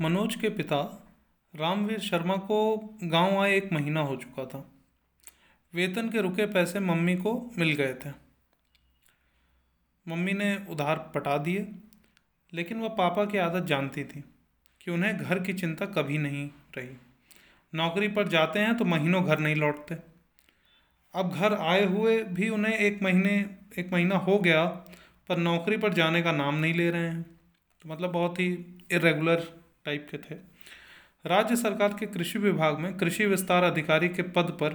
मनोज के पिता रामवीर शर्मा को गाँव आए एक महीना हो चुका था। वेतन के रुके पैसे मम्मी को मिल गए थे। मम्मी ने उधार पटा दिए, लेकिन वह पापा की आदत जानती थी कि उन्हें घर की चिंता कभी नहीं रही। नौकरी पर जाते हैं तो महीनों घर नहीं लौटते। अब घर आए हुए भी उन्हें एक महीने, एक महीना हो गया, पर नौकरी पर जाने का नाम नहीं ले रहे हैं। तो मतलब बहुत ही इरेगुलर टाइप के थे। राज्य सरकार के कृषि विभाग में कृषि विस्तार अधिकारी के पद पर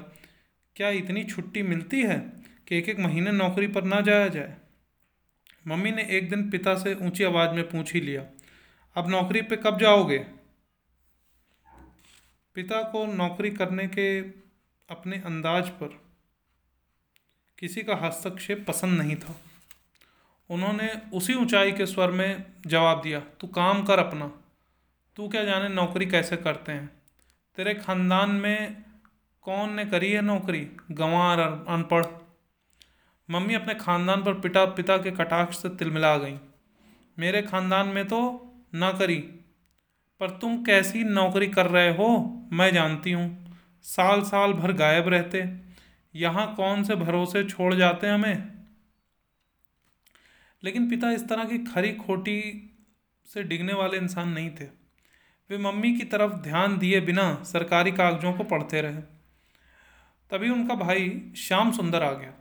क्या इतनी छुट्टी मिलती है कि एक एक महीने नौकरी पर ना जाया जाए? मम्मी ने एक दिन पिता से ऊँची आवाज़ में पूछ ही लिया, अब नौकरी पे कब जाओगे? पिता को नौकरी करने के अपने अंदाज पर किसी का हस्तक्षेप पसंद नहीं था। उन्होंने उसी ऊंचाई के स्वर में जवाब दिया, तू काम कर अपना। तू क्या जाने नौकरी कैसे करते हैं? तेरे खानदान में कौन ने करी है नौकरी? गंवार अनपढ़। मम्मी अपने खानदान पर पिता पिता के कटाक्ष से तिलमिला गई। मेरे खानदान में तो ना करी, पर तुम कैसी नौकरी कर रहे हो, मैं जानती हूँ। साल साल भर गायब रहते, यहाँ कौन से भरोसे छोड़ जाते हमें? लेकिन पिता इस तरह की खरी खोटी से डिगने वाले इंसान नहीं थे। वे मम्मी की तरफ़ ध्यान दिए बिना सरकारी कागजों को पढ़ते रहे। तभी उनका भाई श्याम सुंदर आ गया।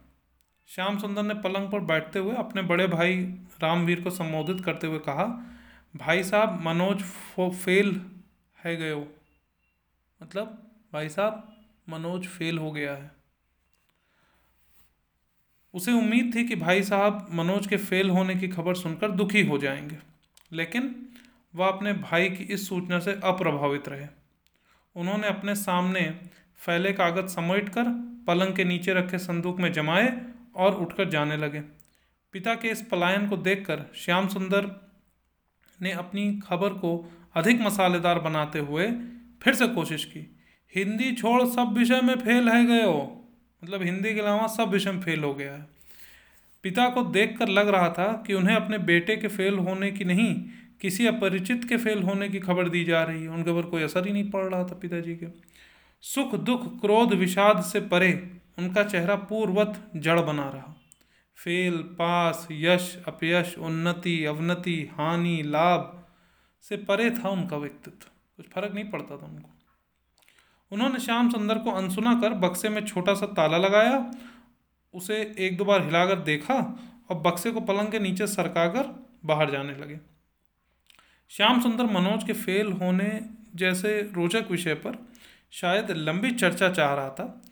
श्याम सुंदर ने पलंग पर बैठते हुए अपने बड़े भाई रामवीर को संबोधित करते हुए कहा, भाई साहब, मनोज फेल है गए हो। मतलब भाई साहब, मनोज फेल हो गया है। उसे उम्मीद थी कि भाई साहब, मनोज के फेल होने की खबर सुनकर दुखी हो जाएँगे। लेकिन वह अपने भाई की इस सूचना से अप्रभावित रहे। उन्होंने अपने सामने फैले कागज़ समेट कर पलंग के नीचे रखे संदूक में जमाए और उठकर जाने लगे। पिता के इस पलायन को देखकर श्याम सुंदर ने अपनी खबर को अधिक मसालेदार बनाते हुए फिर से कोशिश की। हिंदी छोड़ सब विषय में फेल है गए हो। मतलब हिंदी के अलावा सब विषय में फेल हो गया है। पिता को देखकर लग रहा था कि उन्हें अपने बेटे के फेल होने की नहीं किसी अपरिचित के फेल होने की खबर दी जा रही है। उनके ऊपर कोई असर ही नहीं पड़ रहा था पिताजी के। सुख, दुख, क्रोध, विषाद से परे उनका चेहरा पूर्वत जड़ बना रहा। फेल, पास, यश, अपयश, उन्नति, अवनति, हानि, लाभ से परे था उनका व्यक्तित्व। कुछ फ़र्क नहीं पड़ता था उनको। उन्होंने श्याम सुंदर को अनसुना कर बक्से में छोटा सा ताला लगाया, उसे एक दो बार हिलाकर देखा और बक्से को पलंग के नीचे सरकाकर बाहर जाने लगे। श्याम सुंदर मनोज के फेल होने जैसे रोचक विषय पर शायद लंबी चर्चा चाह रहा था।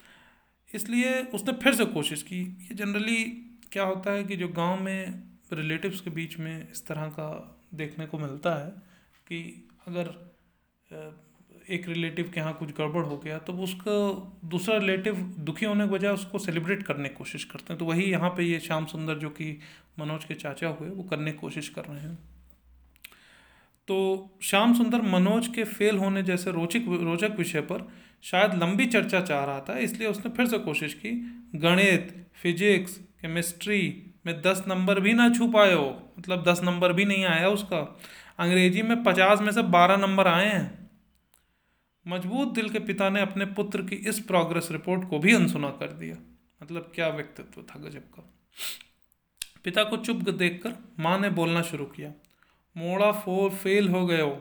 इसलिए उसने फिर से कोशिश की। ये जनरली क्या होता है कि जो गाँव में रिलेटिव्स के बीच में इस तरह का देखने को मिलता है कि अगर एक रिलेटिव के यहाँ कुछ गड़बड़ हो गया तो उसको दूसरा रिलेटिव दुखी होने के बजाय उसको सेलिब्रेट करने की कोशिश करते हैं। तो वही यहाँ पे ये श्याम सुंदर जो कि मनोज के चाचा हुए, वो करने की कोशिश कर रहे हैं। तो श्याम सुंदर मनोज के फेल होने जैसे रोचक रोचक विषय पर शायद लंबी चर्चा चाह रहा था, इसलिए उसने फिर से कोशिश की, गणित, फिजिक्स, केमिस्ट्री में दस नंबर भी ना छू पाए हो। मतलब दस नंबर भी नहीं आया उसका। अंग्रेज़ी में पचास में से बारह नंबर आए हैं। मज़बूत दिल के पिता ने अपने पुत्र की इस प्रोग्रेस रिपोर्ट को भी अनसुना कर दिया। मतलब क्या व्यक्तित्व था गजब का। पिता को चुप देखकर माँ ने बोलना शुरू किया मोड़ा फोर फेल हो गए हो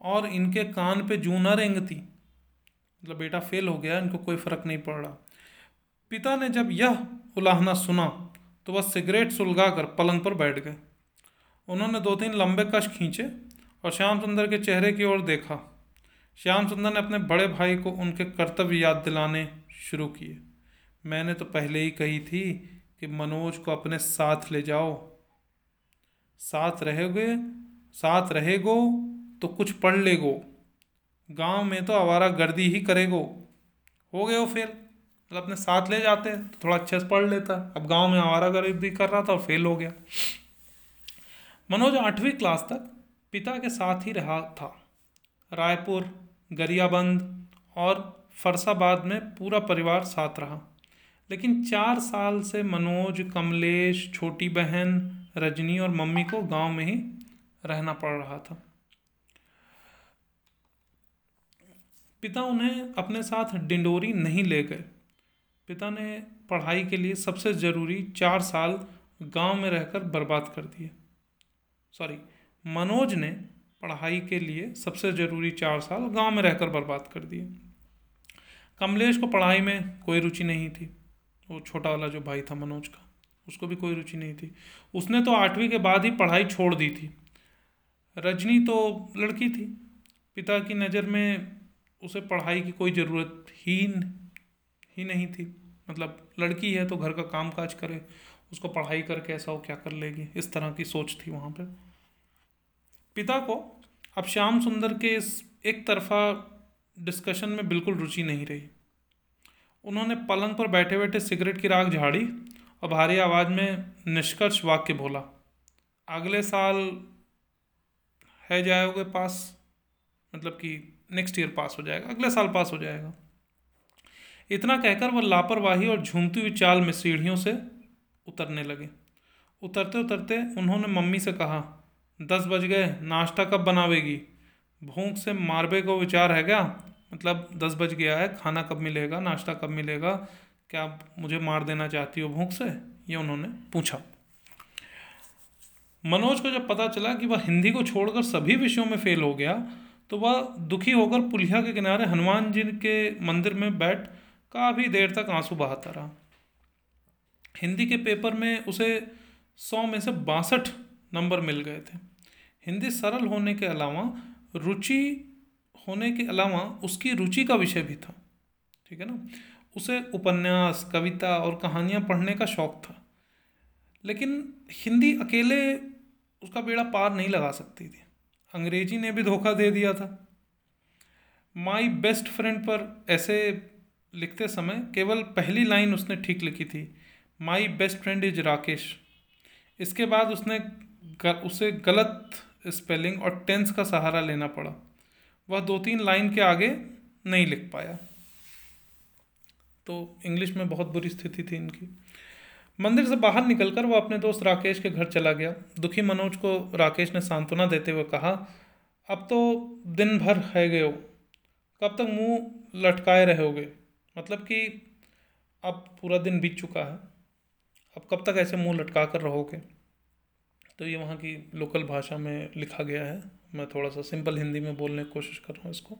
और इनके कान पे जू न रेंगती मतलब बेटा फेल हो गया, इनको कोई फ़र्क नहीं पड़ रहा। पिता ने जब यह उलाहना सुना तो वह सिगरेट सुलगा कर पलंग पर बैठ गए। उन्होंने दो तीन लंबे कश खींचे और श्याम सुंदर के चेहरे की ओर देखा। श्याम सुंदर ने अपने बड़े भाई को उनके कर्तव्य याद दिलाने शुरू किए। मैंने तो पहले ही कही थी कि मनोज को अपने साथ ले जाओ। साथ रहोगे, साथ रहेगो तो कुछ पढ़ लेगो। गाँव में तो आवारा गर्दी ही करेगो। हो गए हो फेल। मतलब अपने साथ ले जाते तो थोड़ा अच्छे से पढ़ लेता। अब गाँव में आवारा गर्दी कर रहा था और फेल हो गया। मनोज, आठवीं क्लास तक पिता के साथ ही रहा था। रायपुर, गरियाबंद और फरसाबाद में पूरा परिवार साथ रहा। लेकिन चार साल से मनोज, कमलेश, छोटी बहन रजनी और मम्मी को गाँव में ही रहना पड़ रहा था। पिता उन्हें अपने साथ डिंडोरी नहीं ले गए। पिता ने पढ़ाई के लिए सबसे ज़रूरी चार साल गाँव में रहकर बर्बाद कर दिए। सॉरी, मनोज ने पढ़ाई के लिए सबसे ज़रूरी चार साल गाँव में रहकर बर्बाद कर दिए। कमलेश को पढ़ाई में कोई रुचि नहीं थी। वो छोटा वाला जो भाई था मनोज का। उसको भी कोई रुचि नहीं थी। उसने तो आठवीं के बाद ही पढ़ाई छोड़ दी थी। रजनी तो लड़की थी। पिता की नज़र में उसे पढ़ाई की कोई ज़रूरत ही ही नहीं थी। मतलब लड़की है तो घर का काम काज करे, उसको पढ़ाई करके ऐसा हो क्या कर लेगी? इस तरह की सोच थी वहाँ पे। पिता को अब श्याम सुंदर के इस एक तरफा डिस्कशन में बिल्कुल रुचि नहीं रही। उन्होंने पलंग पर बैठे बैठे सिगरेट की राख झाड़ी और भारी आवाज़ में निष्कर्ष वाक्य बोला, अगले साल है जाओगे पास मतलब कि नेक्स्ट ईयर पास हो जाएगा, अगले साल पास हो जाएगा। इतना कहकर वह लापरवाही और झूमती हुई चाल में सीढ़ियों से उतरने लगे। उतरते उतरते उन्होंने मम्मी से कहा, दस बज गए, नाश्ता कब बनावेगी? भूख से मारबे को विचार है क्या? मतलब दस बज गया है, खाना कब मिलेगा, नाश्ता कब मिलेगा? क्या आप मुझे मार देना चाहती हो भूख से? ये उन्होंने पूछा। मनोज को जब पता चला कि वह हिंदी को छोड़कर सभी विषयों में फेल हो गया तो वह दुखी होकर पुलिया के किनारे हनुमान जी के मंदिर में बैठ काफ़ी देर तक आँसू बहाता रहा। हिंदी के पेपर में उसे सौ में से बासठ नंबर मिल गए थे। हिंदी सरल होने के अलावा, रुचि होने के अलावा उसकी रुचि का विषय भी था। ठीक है ना? उसे उपन्यास, कविता और कहानियाँ पढ़ने का शौक था। लेकिन हिंदी अकेले उसका बेड़ा पार नहीं लगा सकती थी। अंग्रेज़ी ने भी धोखा दे दिया था। माई बेस्ट फ्रेंड पर ऐसे लिखते समय केवल पहली लाइन उसने ठीक लिखी थी my best friend is Rakesh इसके बाद उसने उसे गलत स्पेलिंग और टेंस का सहारा लेना पड़ा। वह दो तीन लाइन के आगे नहीं लिख पाया। तो इंग्लिश में बहुत बुरी स्थिति थी इनकी। मंदिर से बाहर निकलकर वो अपने दोस्त राकेश के घर चला गया। दुखी मनोज को राकेश ने सांत्वना देते हुए कहा, अब तो दिन भर है गए हो। कब तक मुँह लटकाए रहोगे? मतलब कि अब पूरा दिन बीत चुका है। अब कब तक ऐसे मुँह लटका कर रहोगे? तो ये वहाँ की लोकल भाषा में लिखा गया है। मैं थोड़ा सा सिंपल हिंदी में बोलने की कोशिश कर रहा हूँ इसको।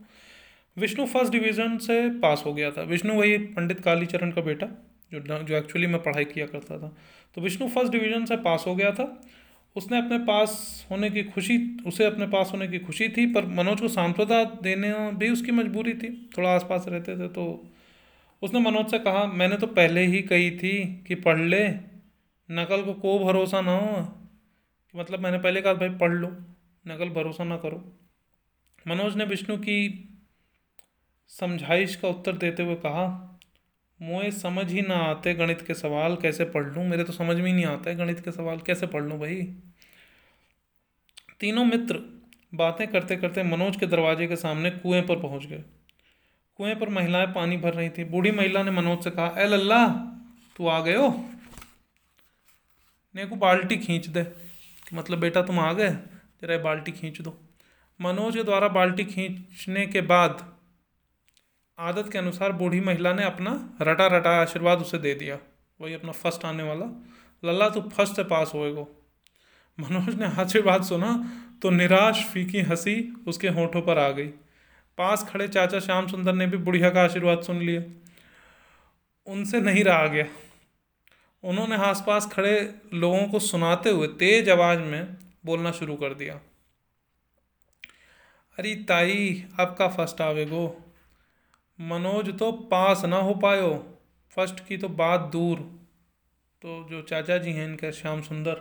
विष्णु फ़र्स्ट डिवीज़न से पास हो गया था। विष्णु वही पंडित कालीचरण का बेटा, जो जो एक्चुअली मैं पढ़ाई किया करता था। तो विष्णु फ़र्स्ट डिवीज़न से पास हो गया था। उसने अपने पास होने की खुशी, उसे अपने पास होने की खुशी थी, पर मनोज को सांत्वना देने भी उसकी मजबूरी थी। थोड़ा आसपास रहते थे तो उसने मनोज से कहा, मैंने तो पहले ही कही थी कि पढ़ ले, नकल को को भरोसा ना हो। मतलब मैंने पहले कहा, भाई, पढ़ लो, नकल भरोसा ना करो। मनोज ने विष्णु की समझाइश का उत्तर देते हुए कहा मुझे समझ ही ना आते गणित के सवाल, कैसे पढ़ लूँ? मेरे तो समझ में ही नहीं आता है गणित के सवाल, कैसे पढ़ लूँ भाई? तीनों मित्र बातें करते करते मनोज के दरवाजे के सामने कुएँ पर पहुँच गए। कुएँ पर महिलाएँ पानी भर रही थी। बूढ़ी महिला ने मनोज से कहा, ए लल्ला, तू आ गए हो? ने को बाल्टी खींच दे। मतलब बेटा, तुम आ गए? जरा बाल्टी खींच दो। मनोज के द्वारा बाल्टी खींचने के बाद आदत के अनुसार बूढ़ी महिला ने अपना रटा रटा आशीर्वाद उसे दे दिया। वही अपना फ़र्स्ट आने वाला। लल्ला, तू फ़र्स्ट से पास होएगो। मनोज ने आशीर्वाद सुना तो निराश, फीकी, हँसी उसके होठों पर आ गई। पास खड़े चाचा श्याम सुंदर ने भी बुढ़िया का आशीर्वाद सुन लिया। उनसे नहीं रहा गया उन्होंने आसपास खड़े लोगों को सुनाते हुए तेज आवाज़ में बोलना शुरू कर दिया। अरे, ताई, आपका फ़र्स्ट आवेगो। मनोज तो पास ना हो पायो। फ़र्स्ट की तो बात दूर। तो जो चाचा जी हैं इनके श्याम सुंदर,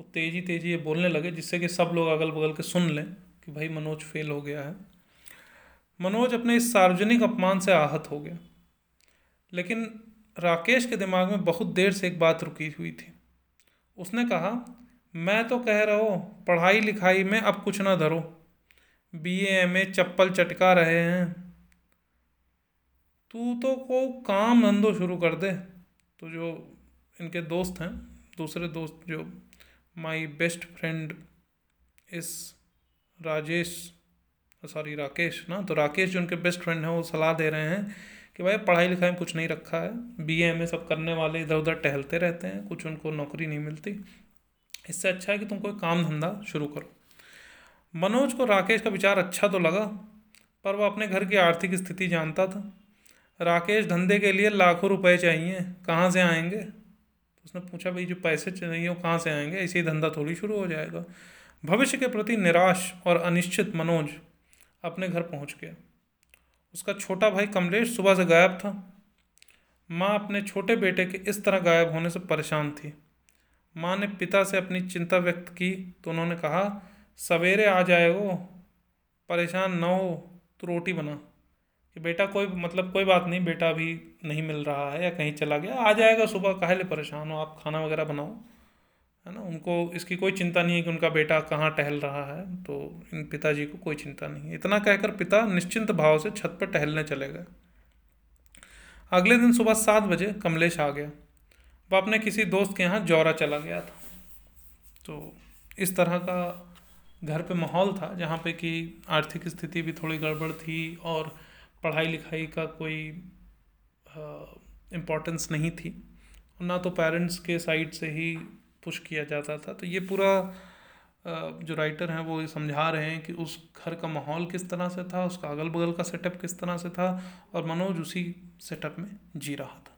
वो तेज़ी तेज़ी ये बोलने लगे, जिससे कि सब लोग अगल बगल के सुन लें कि भाई मनोज फेल हो गया है। मनोज अपने इस सार्वजनिक अपमान से आहत हो गया। लेकिन राकेश के दिमाग में बहुत देर से एक बात रुकी हुई थी। उसने कहा, मैं तो कह रहा हूँ पढ़ाई लिखाई में अब कुछ ना धरो। बी एम ए चप्पल चटका रहे हैं। तू तो को काम धंधो शुरू कर दे। तो जो इनके दोस्त हैं, दूसरे दोस्त जो माई बेस्ट फ्रेंड इस राजेश सॉरी राकेश ना तो राकेश जो उनके बेस्ट फ्रेंड हैं, वो सलाह दे रहे हैं कि भाई पढ़ाई लिखाई में कुछ नहीं रखा है। बी एम ए सब करने वाले इधर उधर टहलते रहते हैं, कुछ उनको नौकरी नहीं मिलती। इससे अच्छा है कि तुम कोई काम धंधा शुरू करो। मनोज को राकेश का विचार अच्छा तो लगा, पर वह अपने घर की आर्थिक स्थिति जानता था। राकेश, धंधे के लिए लाखों रुपए चाहिए। कहाँ से आएँगे? तो उसने पूछा, भाई, जो पैसे चाहिए वो कहाँ से आएँगे? ऐसे ही धंधा थोड़ी शुरू हो जाएगा। भविष्य के प्रति निराश और अनिश्चित मनोज अपने घर पहुँच गया। उसका छोटा भाई कमलेश सुबह से गायब था। माँ अपने छोटे बेटे के इस तरह गायब होने से परेशान थी। माँ ने पिता से अपनी चिंता व्यक्त की तो उन्होंने कहा, सवेरे आ जाए परेशान न हो तो रोटी बना। कि बेटा कोई मतलब कोई बात नहीं, बेटा अभी नहीं मिल रहा है या कहीं चला गया, आ जाएगा सुबह, काहे परेशान हो, आप खाना वगैरह बनाओ, है ना? उनको इसकी कोई चिंता नहीं है कि उनका बेटा कहाँ टहल रहा है तो इन पिताजी को कोई चिंता नहीं है। इतना कहकर पिता निश्चिंत भाव से छत पर टहलने चले गए। अगले दिन सुबह सात बजे कमलेश आ गया। वह अपने किसी दोस्त के यहाँ जौरा चला गया था। तो इस तरह का घर पे माहौल था, जहाँ पे कि आर्थिक स्थिति भी थोड़ी गड़बड़ थी और पढ़ाई लिखाई का कोई इम्पोर्टेंस नहीं थी। ना तो पेरेंट्स के साइड से ही पुश किया जाता था। तो ये पूरा जो राइटर हैं वो ये समझा रहे हैं कि उस घर का माहौल किस तरह से था, उसका अगल बगल का सेटअप किस तरह से था और मनोज उसी सेटअप में जी रहा था।